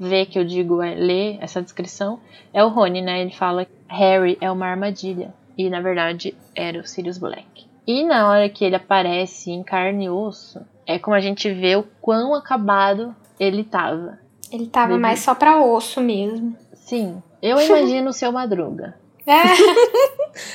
ver que eu digo é ler essa descrição, é o Rony, né? Ele fala que Harry é uma armadilha. E na verdade era o Sirius Black. E na hora que ele aparece em carne e osso, é como a gente vê o quão acabado ele tava. Ele tava Bebê. mais só pra osso mesmo. Sim, eu imagino o seu Madruga. É.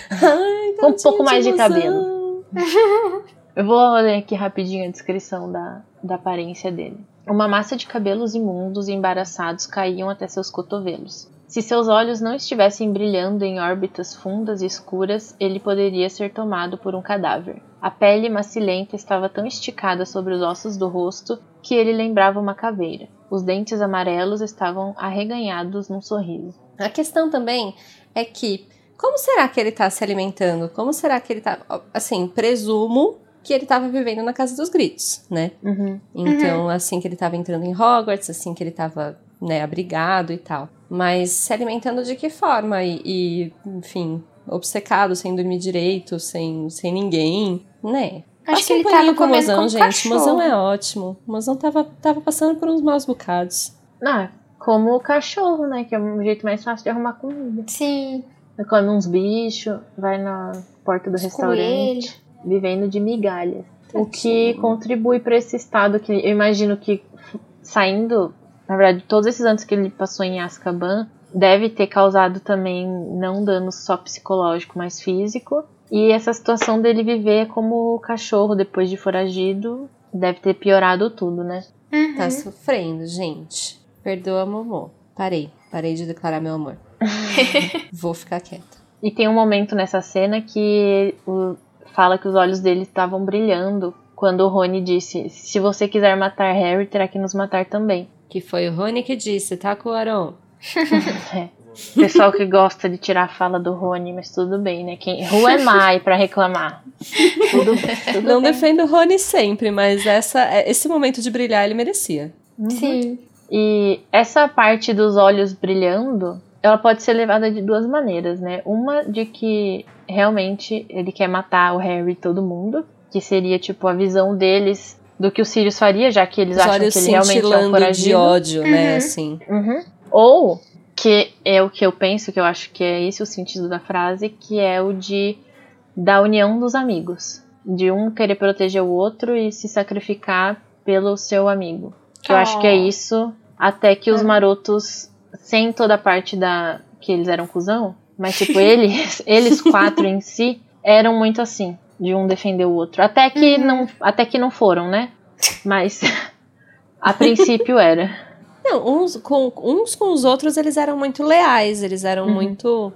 Ai, Com um pouco mais de cabelo. Eu vou ler aqui rapidinho a descrição da, da aparência dele. Uma massa de cabelos imundos e embaraçados caíam até seus cotovelos. Se seus olhos não estivessem brilhando em órbitas fundas e escuras, ele poderia ser tomado por um cadáver. A pele macilenta estava tão esticada sobre os ossos do rosto que ele lembrava uma caveira. Os dentes amarelos estavam arreganhados num sorriso. A questão também é que, como será que ele tá se alimentando? Como será que ele tá. Assim, presumo que ele tava vivendo na Casa dos Gritos, né? Uhum. Então, assim que ele tava entrando em Hogwarts, assim que ele tava, né, abrigado e tal. Mas se alimentando de que forma? E, e, enfim, obcecado, sem dormir direito, sem, sem ninguém, né? Acho que um ele tava pro comendo mozão, gente. cachorro. Mozão é ótimo. Mozão tava, tava passando por uns maus bocados. Ah, como o cachorro, né? Que é o jeito mais fácil de arrumar comida. Sim. Você come uns bichos, vai na porta do Os restaurante, vivendo de migalhas. O que contribui para esse estado que eu imagino que saindo, na verdade, todos esses anos que ele passou em Azkaban, deve ter causado também não dano só psicológico, mas físico. E essa situação dele viver como cachorro depois de foragido deve ter piorado tudo, né? Uhum. Tá sofrendo, gente. Perdoa, Momô. Parei. Parei de declarar meu amor. Vou ficar quieta. E tem um momento nessa cena que o- fala que os olhos dele estavam brilhando quando o Rony disse: Se você quiser matar Harry, terá que nos matar também. Que foi o Rony que disse, tá, Cuarón? É. Pessoal que gosta de tirar a fala do Rony, mas tudo bem, né? Quem, who am I pra reclamar? Tudo, tudo Não bem. defendo o Rony sempre, mas essa, é- esse momento de brilhar ele merecia. Sim. E essa parte dos olhos brilhando, ela pode ser levada de duas maneiras, né? Uma de que realmente ele quer matar o Harry e todo mundo, que seria tipo a visão deles do que o Sirius faria, já que eles Os acham que ele realmente é um cintilando de foragido. ódio, né, Uhum. assim. Uhum. Ou que é o que eu penso, que eu acho que é esse o sentido da frase, que é o de da união dos amigos, de um querer proteger o outro e se sacrificar pelo seu amigo. Eu acho que é Oh. isso, até que os marotos, sem toda a parte da que eles eram cuzão, mas tipo eles, eles quatro em si eram muito assim, de um defender o outro, até que não, até que não foram, né? Mas a princípio era. Não, uns com, uns com os outros eles eram muito leais, eles eram Uhum. muito.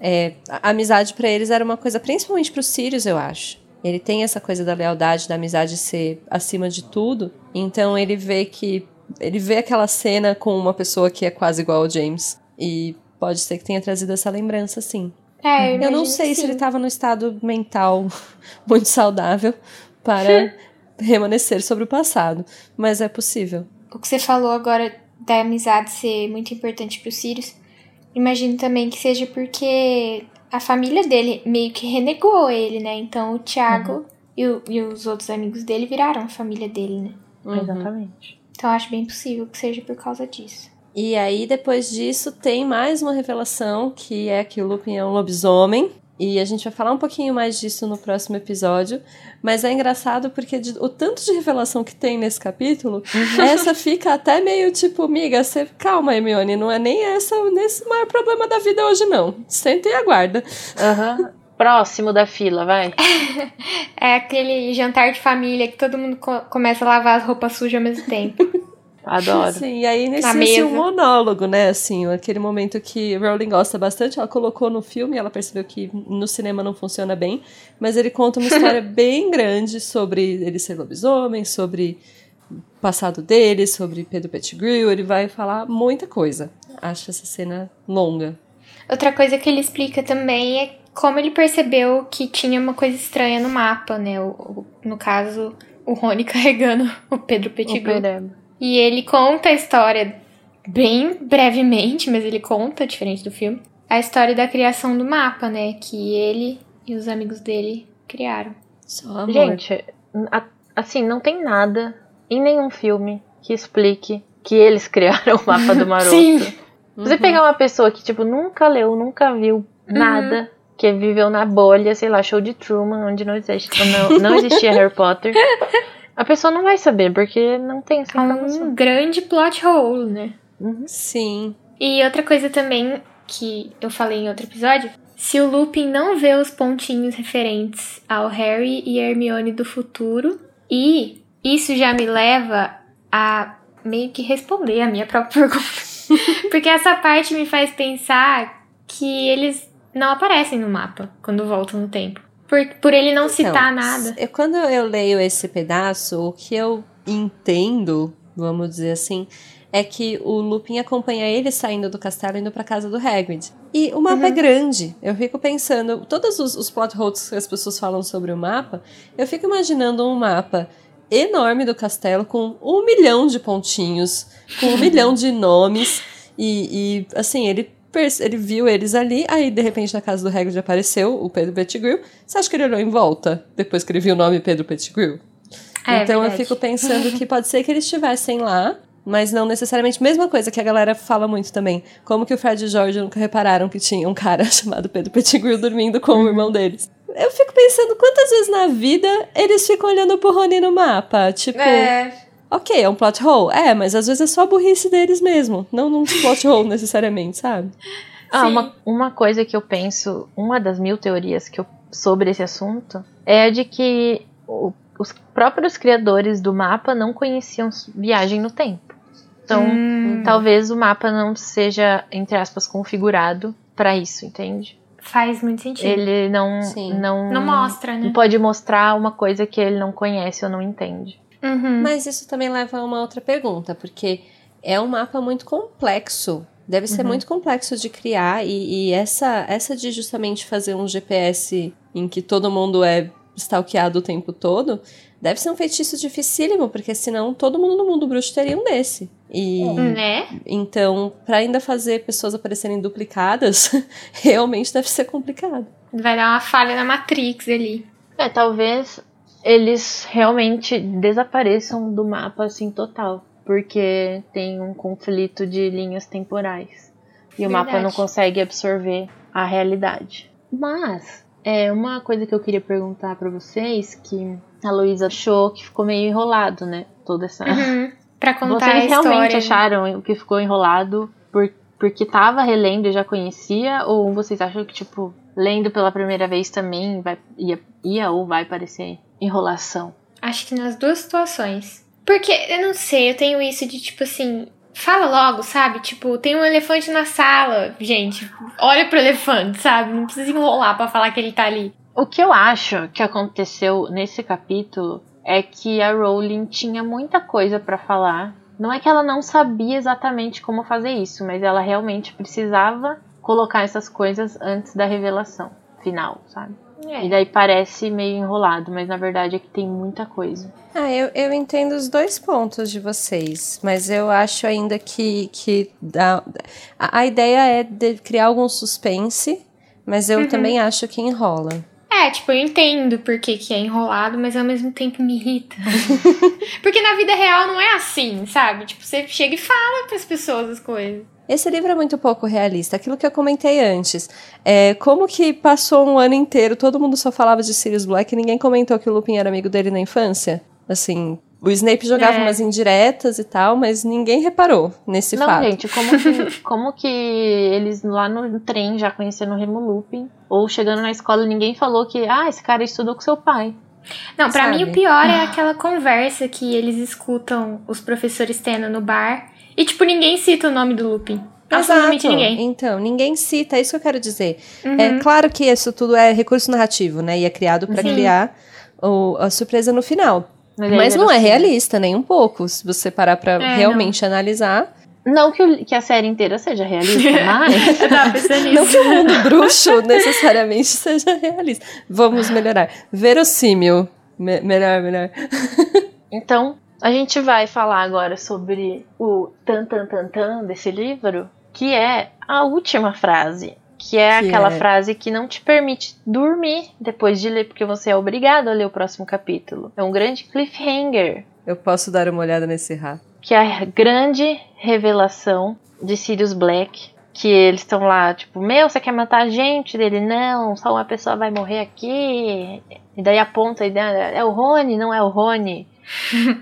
é, a amizade pra eles era uma coisa, principalmente pro Sirius, eu acho. Ele tem essa coisa da lealdade, da amizade ser acima de tudo. Então ele vê que. Ele vê aquela cena com uma pessoa que é quase igual ao James. E pode ser que tenha trazido essa lembrança, sim. É, Eu não imagino sei se ele tava no estado mental muito saudável para remanescer sobre o passado. Mas é possível. O que você falou agora da amizade ser muito importante pro Sirius, imagino também que seja porque a família dele meio que renegou ele, né? Então o Thiago e, o- e os outros amigos dele viraram a família dele, né? Uhum. Exatamente. Então acho bem possível que seja por causa disso. E aí, depois disso, tem mais uma revelação, que é que o Lupin é um lobisomem. E a gente vai falar um pouquinho mais disso no próximo episódio. Mas é engraçado porque de- o tanto de revelação que tem nesse capítulo, essa fica até meio tipo, miga, você calma, Hermione, não é nem essa nesse maior problema da vida hoje, não. Senta e aguarda. Aham. Próximo da fila, vai. É aquele jantar de família que todo mundo co- começa a lavar as roupas sujas ao mesmo tempo. Adoro. Sim, e aí inicia-se um mesa. monólogo, né? Assim, aquele momento que Rowling gosta bastante, ela colocou no filme, ela percebeu que no cinema não funciona bem, mas ele conta uma história bem grande sobre ele ser lobisomem, sobre o passado dele, sobre Pedro Pettigrew, ele vai falar muita coisa. Acho essa cena longa. Outra coisa que ele explica também é como ele percebeu que tinha uma coisa estranha no mapa, né? O, o- no caso, o Rony carregando o Pedro O Pettigrew. Pereba. E ele conta a história bem brevemente, mas ele conta, diferente do filme, a história da criação do mapa, né? Que ele e os amigos dele criaram. Só amor. Gente, a- assim, não tem nada em nenhum filme que explique que eles criaram o mapa do maroto. Sim. Você Uhum. pegar uma pessoa que, tipo, nunca leu, nunca viu nada, que viveu na bolha, sei lá, show de Truman, onde não, existe, não, não existia Harry Potter, a pessoa não vai saber, porque não tem essa É informação. um grande plot hole, né? Uhum. Sim. E outra coisa também que eu falei em outro episódio, se o Lupin não vê os pontinhos referentes ao Harry e Hermione do futuro, e isso já me leva a meio que responder a minha própria pergunta. Porque essa parte me faz pensar que eles não aparecem no mapa quando voltam no tempo. Por, por ele não citar Então, nada. eu- quando eu leio esse pedaço, o que eu entendo, vamos dizer assim, é que o Lupin acompanha ele saindo do castelo e indo pra casa do Hagrid. E o mapa é grande. Eu fico pensando, todos os, os plot holes que as pessoas falam sobre o mapa, eu fico imaginando um mapa enorme do castelo com um milhão de pontinhos, com um milhão de nomes e, e, assim, ele ele viu eles ali, aí de repente na casa do Hagrid apareceu o Pedro Pettigrew. Você acha que ele olhou em volta depois que ele viu o nome Pedro Pettigrew? É, então eu verdade. fico pensando que pode ser que eles estivessem lá, mas não necessariamente. Mesma coisa que a galera fala muito também. Como que o Fred e o George nunca repararam que tinha um cara chamado Pedro Pettigrew dormindo com o irmão deles? Eu fico pensando quantas vezes na vida eles ficam olhando pro Rony no mapa. Tipo, ok, é um plot hole. É, mas às vezes é só a burrice deles mesmo. Não num plot hole necessariamente, sabe? Ah, Sim. uma, uma coisa que eu penso, uma das mil teorias que eu, sobre esse assunto, é a de que o- os próprios criadores do mapa não conheciam viagem no tempo. Então, Hum, talvez o mapa não seja, entre aspas, configurado pra isso, entende? faz muito sentido. Ele não, Sim. não, Não mostra, né? não pode mostrar uma coisa que ele não conhece ou não entende. Uhum. Mas isso também leva a uma outra pergunta, porque é um mapa muito complexo. Deve ser Uhum. muito complexo de criar, e, e essa, essa de justamente fazer um GPS em que todo mundo é stalkeado o tempo todo, deve ser um feitiço dificílimo, porque senão todo mundo no mundo bruxo teria um desse. E Né? então, pra ainda fazer pessoas aparecerem duplicadas, realmente deve ser complicado. Vai dar uma falha na Matrix ali. É, talvez eles realmente desapareçam do mapa assim total, porque tem um conflito de linhas temporais. E o mapa não Verdade. consegue absorver a realidade. Mas, é uma coisa que eu queria perguntar pra vocês, que a Luísa achou que ficou meio enrolado, né? Toda essa. Uhum. Pra contar Vocês a história. realmente acharam que ficou enrolado por, porque tava relendo e já conhecia? Ou vocês acham que, tipo, lendo pela primeira vez também vai, ia, ia ou vai parecer enrolação? Acho que nas duas situações. Porque, eu não sei, eu tenho isso de tipo assim. Fala logo, sabe? Tipo, tem um elefante na sala. Gente, olha pro elefante, sabe? Não precisa enrolar pra falar que ele tá ali. O que eu acho que aconteceu nesse capítulo é que a Rowling tinha muita coisa pra falar. Não é que ela não sabia exatamente como fazer isso, mas ela realmente precisava colocar essas coisas antes da revelação final, sabe? É. E daí parece meio enrolado, mas na verdade é que tem muita coisa. Ah, eu, eu entendo os dois pontos de vocês, mas eu acho ainda que, que dá, a, a ideia é de criar algum suspense, mas eu também acho que enrola. É, tipo, eu entendo por que, que é enrolado, mas ao mesmo tempo me irrita. Porque na vida real não é assim, sabe? Tipo, você chega e fala pras pessoas as coisas. Esse livro é muito pouco realista, aquilo que eu comentei antes. É, como que passou um ano inteiro, todo mundo só falava de Sirius Black e ninguém comentou que o Lupin era amigo dele na infância? Assim, o Snape jogava É. umas indiretas e tal, mas ninguém reparou nesse não, fato. gente, como que, como que eles lá no trem já conheceram o Remo Lupin? Ou chegando na escola ninguém falou que, ah, esse cara estudou com seu pai. Não, pra Sabe? mim o pior é aquela conversa que eles escutam os professores tendo no bar e, tipo, ninguém cita o nome do Lupin. Absolutamente Exato. ninguém. Então, ninguém cita, é isso que eu quero dizer. Uhum. É claro que isso tudo é recurso narrativo, né? E é criado pra Sim. criar o- a surpresa no final. Aí Mas não é realista, nem um pouco. Se você parar pra É, realmente analisar. Não que, o- que a série inteira seja realista, mas. Não nisso. que o mundo bruxo necessariamente seja realista. Vamos melhorar. Verossímil. Me- melhor, melhor. Então, a gente vai falar agora sobre o tan tan tan tan desse livro, que é a última frase. Que é Que aquela é- frase que não te permite dormir depois de ler, porque você é obrigado a ler o próximo capítulo. É um grande cliffhanger. Eu posso dar uma olhada nesse rato. que é a grande revelação de Sirius Black. Que eles estão lá, tipo, meu, você quer matar a gente? Dele, não, só uma pessoa vai morrer aqui. E daí aponta e daí, é o Rony, não é o Rony.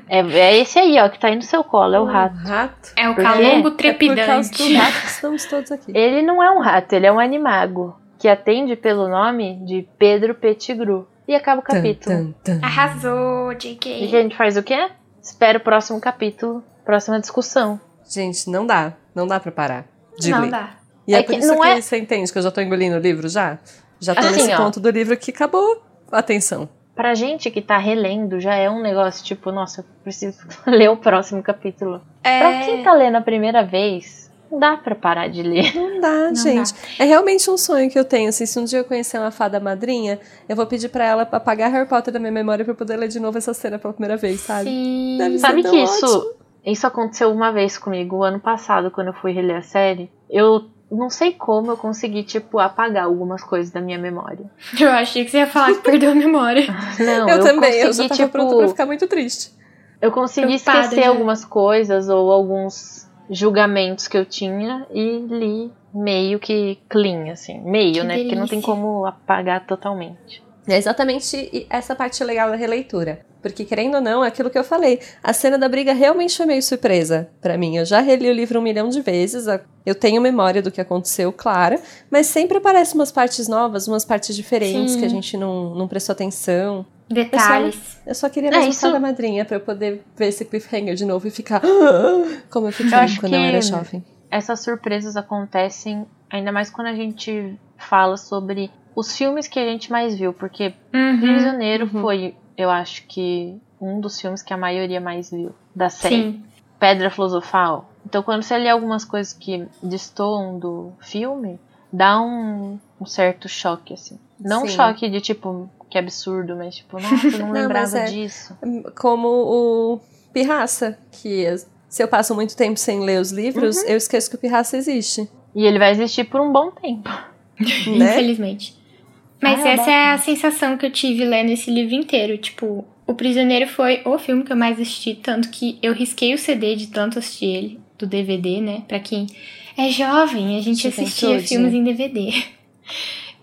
É, é esse aí, ó, que tá aí no seu colo, é o rato. rato. É o Por quê? calombo É por causa trepidante. do rato que estamos todos aqui. Ele não é um rato, ele é um animago. Que atende pelo nome de Pedro Pettigrew. E acaba o capítulo. Tan, tan, tan. Arrasou, E a JK. gente faz o quê? Espera o próximo capítulo, próxima discussão. Gente, não dá. Não dá pra parar de Não ler. dá. E é, É por isso não que é- você entende que eu já tô engolindo o livro já? Já tô Assim, nesse ó. ponto do livro que acabou a atenção. Pra gente que tá relendo, já é um negócio tipo, nossa, eu preciso ler o próximo capítulo. Pra quem É. tá lendo a primeira vez, não dá pra parar de ler. Não dá, Não gente. É realmente um sonho que eu tenho. Assim, se um dia eu conhecer uma fada madrinha, eu vou pedir pra ela apagar Harry Potter da minha memória pra eu poder ler de novo essa cena pela primeira vez, sabe? Sim. Deve Sabe que isso, ótimo. isso aconteceu uma vez comigo, o ano passado, quando eu fui reler a série. Eu não sei como eu consegui, tipo, apagar algumas coisas da minha memória. Eu achei que você ia falar que perdeu a memória. Não, eu, também, eu consegui, já tava tipo, pronta pra ficar muito triste. Eu consegui Preocupada esquecer já. algumas coisas ou alguns julgamentos que eu tinha e li meio que clean, assim. Meio, Que né? Porque não tem delícia. como apagar totalmente. É exatamente essa parte legal da releitura. Porque, querendo ou não, é aquilo que eu falei. A cena da briga realmente foi meio surpresa pra mim. Eu já reli o livro um milhão de vezes. Eu tenho memória do que aconteceu, claro. Mas sempre aparecem umas partes novas, umas partes diferentes Sim. que a gente não, não prestou atenção. Detalhes. Eu só queria É, mais uma isso- fada madrinha pra eu poder ver esse cliffhanger de novo e ficar. Como eu fiquei Eu quando eu era jovem. Essas surpresas acontecem ainda mais quando a gente fala sobre os filmes que a gente mais viu, porque Uhum. Prisioneiro uhum. foi, eu acho que um dos filmes que a maioria mais viu da série. Sim. Pedra Filosofal. Então, quando você lê algumas coisas que destoam do filme, dá um, um certo choque, assim. Não um Sim. choque de tipo, que absurdo, mas tipo, nossa, eu não Não, lembrava é- disso. Como o Pirraça, que se eu passo muito tempo sem ler os livros, Uhum. eu esqueço que o Pirraça existe. E ele vai existir por um bom tempo. Né? Infelizmente. Mas Ah, essa é a sensação que eu tive lendo esse livro inteiro. Tipo, O Prisioneiro foi o filme que eu mais assisti, tanto que eu risquei o CD de tanto assistir ele, do DVD, né? Pra quem é jovem, a gente assistia Juventude. filmes em DVD.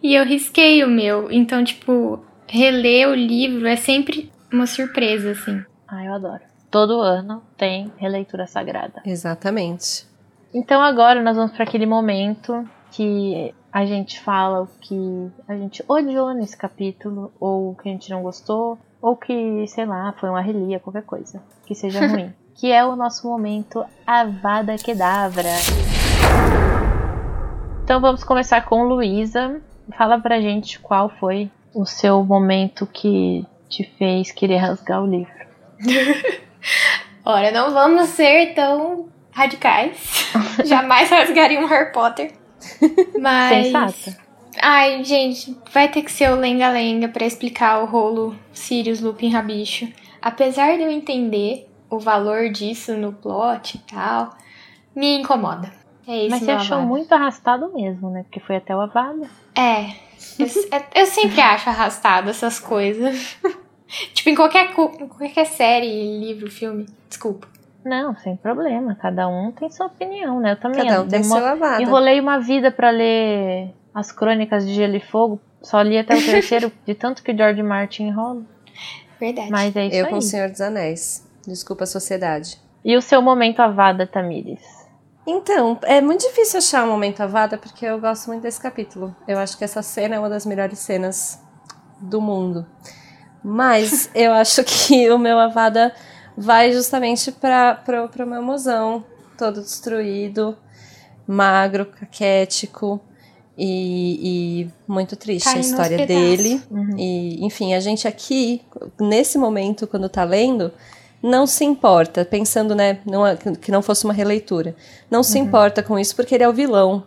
E eu risquei o meu. Então, tipo, reler o livro é sempre uma surpresa, assim. Ah, eu adoro. Todo ano tem releitura sagrada. Exatamente. Então agora nós vamos para aquele momento que a gente fala o que a gente odiou nesse capítulo, ou o que a gente não gostou, ou que, sei lá, foi uma relia, qualquer coisa que seja ruim. que é o nosso momento Avada Kedavra. Então vamos começar com Luísa. Fala pra gente qual foi o seu momento que te fez querer rasgar o livro. Ora, não vamos ser tão radicais. Jamais rasgaria um Harry Potter. Mas. Sensata. Ai, gente, vai ter que ser o lenga-lenga pra explicar o rolo Sirius Lupin Rabicho. Apesar de eu entender o valor disso no plot e tal, me incomoda. É isso, Mas você achou Avada. muito arrastado mesmo, né? Porque foi até o Avada. É. Eu, eu sempre acho arrastado essas coisas. tipo, em qualquer, em qualquer série, livro, filme. Desculpa. Não, sem problema. Cada um tem sua opinião, né? Eu também Cada um tem seu avada. enrolei uma vida pra ler as crônicas de Gelo e Fogo. Só li até o terceiro, de tanto que o George Martin enrola. Verdade. Mas é isso Eu aí. com o Senhor dos Anéis. Desculpa a sociedade. E o seu momento Avada, Tamires? Então, é muito difícil achar um momento avada porque eu gosto muito desse capítulo. Eu acho que essa cena é uma das melhores cenas do mundo. Mas eu acho que o meu avada vai justamente para o meu mozão, todo destruído, magro, caquético e, e muito triste Caindo a história dele. Uhum. E, enfim, a gente aqui, nesse momento, quando tá lendo, não se importa, pensando, né, não é- que não fosse uma releitura. Não se importa com isso porque ele é o vilão.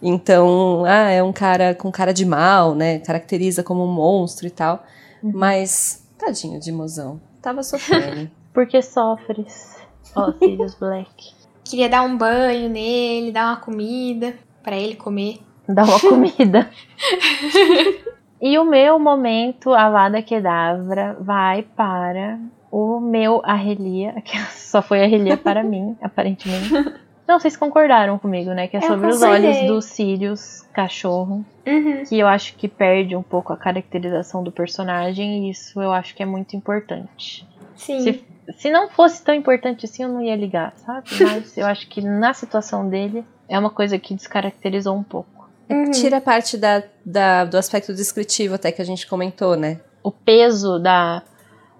Então, ah, é um cara com cara de mal, né? Caracteriza como um monstro e tal. Mas, tadinho de mozão. Tava sofrendo. Porque sofres, ó Sirius Black. Queria dar um banho nele, dar uma comida pra ele comer. Dá uma comida. e o meu momento Avada Kedavra vai para o meu Arrelia, que só foi Arrelia para mim, aparentemente. Não, vocês concordaram comigo, né? Que é sobre os olhos do Sirius, cachorro. Uhum. Que eu acho que perde um pouco a caracterização do personagem. E isso eu acho que é muito importante. Sim. Se, se não fosse tão importante assim, eu não ia ligar, sabe? Mas eu acho que na situação dele é uma coisa que descaracterizou um pouco. Uhum. Tira a parte da, da- do aspecto descritivo até que a gente comentou, né? O peso da,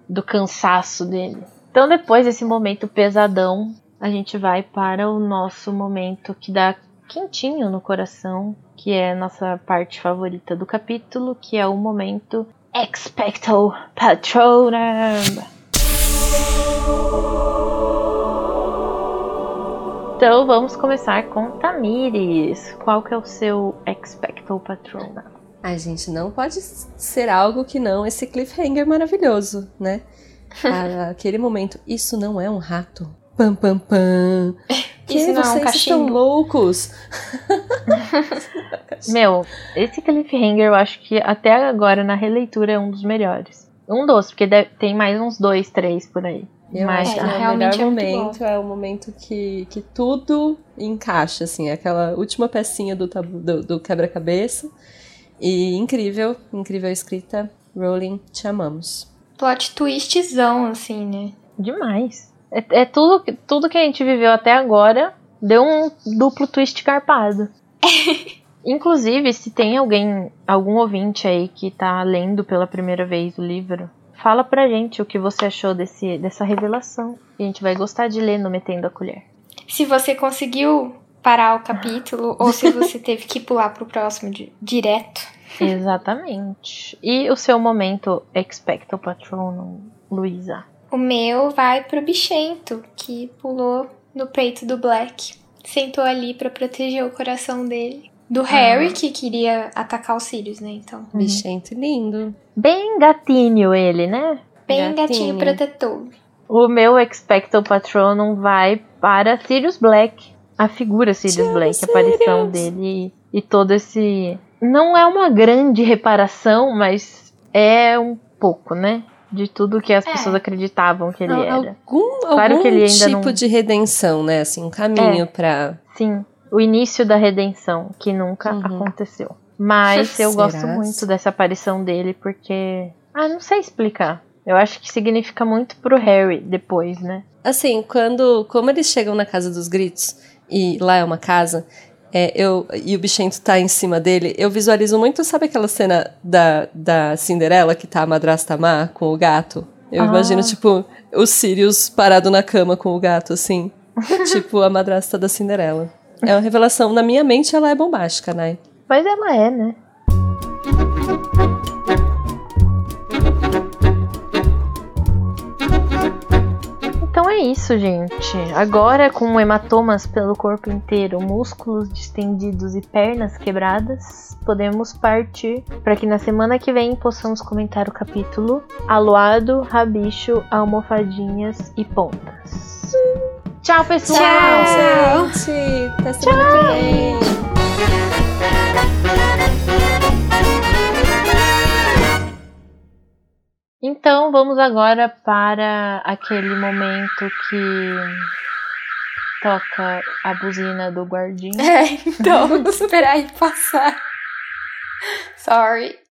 do cansaço dele. Então, depois desse momento pesadão, a gente vai para o nosso momento que dá quentinho no coração, que é a nossa parte favorita do capítulo, que é o momento Expecto Patronum. Então vamos começar com Tamires. Qual que é o seu Expecto Patronum? Ai, gente, não pode ser algo que não esse cliffhanger maravilhoso, né? Ah, Aquele momento, isso não é um rato. Pam, pam, pam. Que Isso não é um vocês estão loucos? Meu, esse cliffhanger eu acho que até agora na releitura é um dos melhores. Um dos, porque tem mais uns dois, três por aí. Eu Mas acho que É, é, o melhor é momento é o momento que, que tudo encaixa, assim, aquela última pecinha do, tabu- do, do quebra-cabeça. E incrível, incrível escrita. Rowling, te amamos. Plot twistzão, assim, né? demais. É, é tudo, que- tudo que a gente viveu até agora deu um duplo twist carpado. Inclusive, se tem alguém, algum ouvinte aí que tá lendo pela primeira vez o livro, fala pra gente o que você achou desse, dessa revelação. A gente vai gostar de ler no Metendo a Colher. Se você conseguiu parar o capítulo ou se você teve que pular pro próximo di- direto. Exatamente. E o seu momento Expecto Patronum, Luísa? O meu vai pro bichento, que pulou no peito do Black. Sentou ali pra proteger o coração dele. Do Harry, que queria atacar os Sirius, né? Então, Bichento lindo. Bem gatinho ele, né? bem gatinho, Gatinho. protetor. O meu Expecto Patronum vai para Sirius Black. A figura Sirius Tchau, Black, a aparição Sirius. dele e todo esse. Não é uma grande reparação, mas é um pouco, né? De tudo que as É. pessoas acreditavam que ele Al- era. Algum, Claro algum que ele ainda tipo não- de redenção, né? Assim, um caminho pra. Sim. O início da redenção, que nunca Uhum. aconteceu. Mas eu Será? gosto muito dessa aparição dele, porque. Ah, não sei explicar. Eu acho que significa muito pro Harry depois, né? Assim, quando. Como eles chegam na casa dos gritos, e lá é uma casa, é, eu, e o bichento tá em cima dele, eu visualizo muito, sabe aquela cena da, da Cinderela que tá a madrasta má com o gato? Eu Ah. imagino, tipo, o Sirius parado na cama com o gato, assim. tipo a madrasta da Cinderela. É uma revelação. Na minha mente, ela é bombástica, né? Mas ela é, né? Então é isso, gente. Agora, com hematomas pelo corpo inteiro, músculos distendidos e pernas quebradas, podemos partir para que na semana que vem possamos comentar o capítulo Aloado, Rabicho, Almofadinhas e Pontas. Tchau, pessoal! Tchau. Gente, até semana que vem. Então vamos agora para aquele momento que toca a buzina do guardinha. É, então, esperar ele passar. Sorry.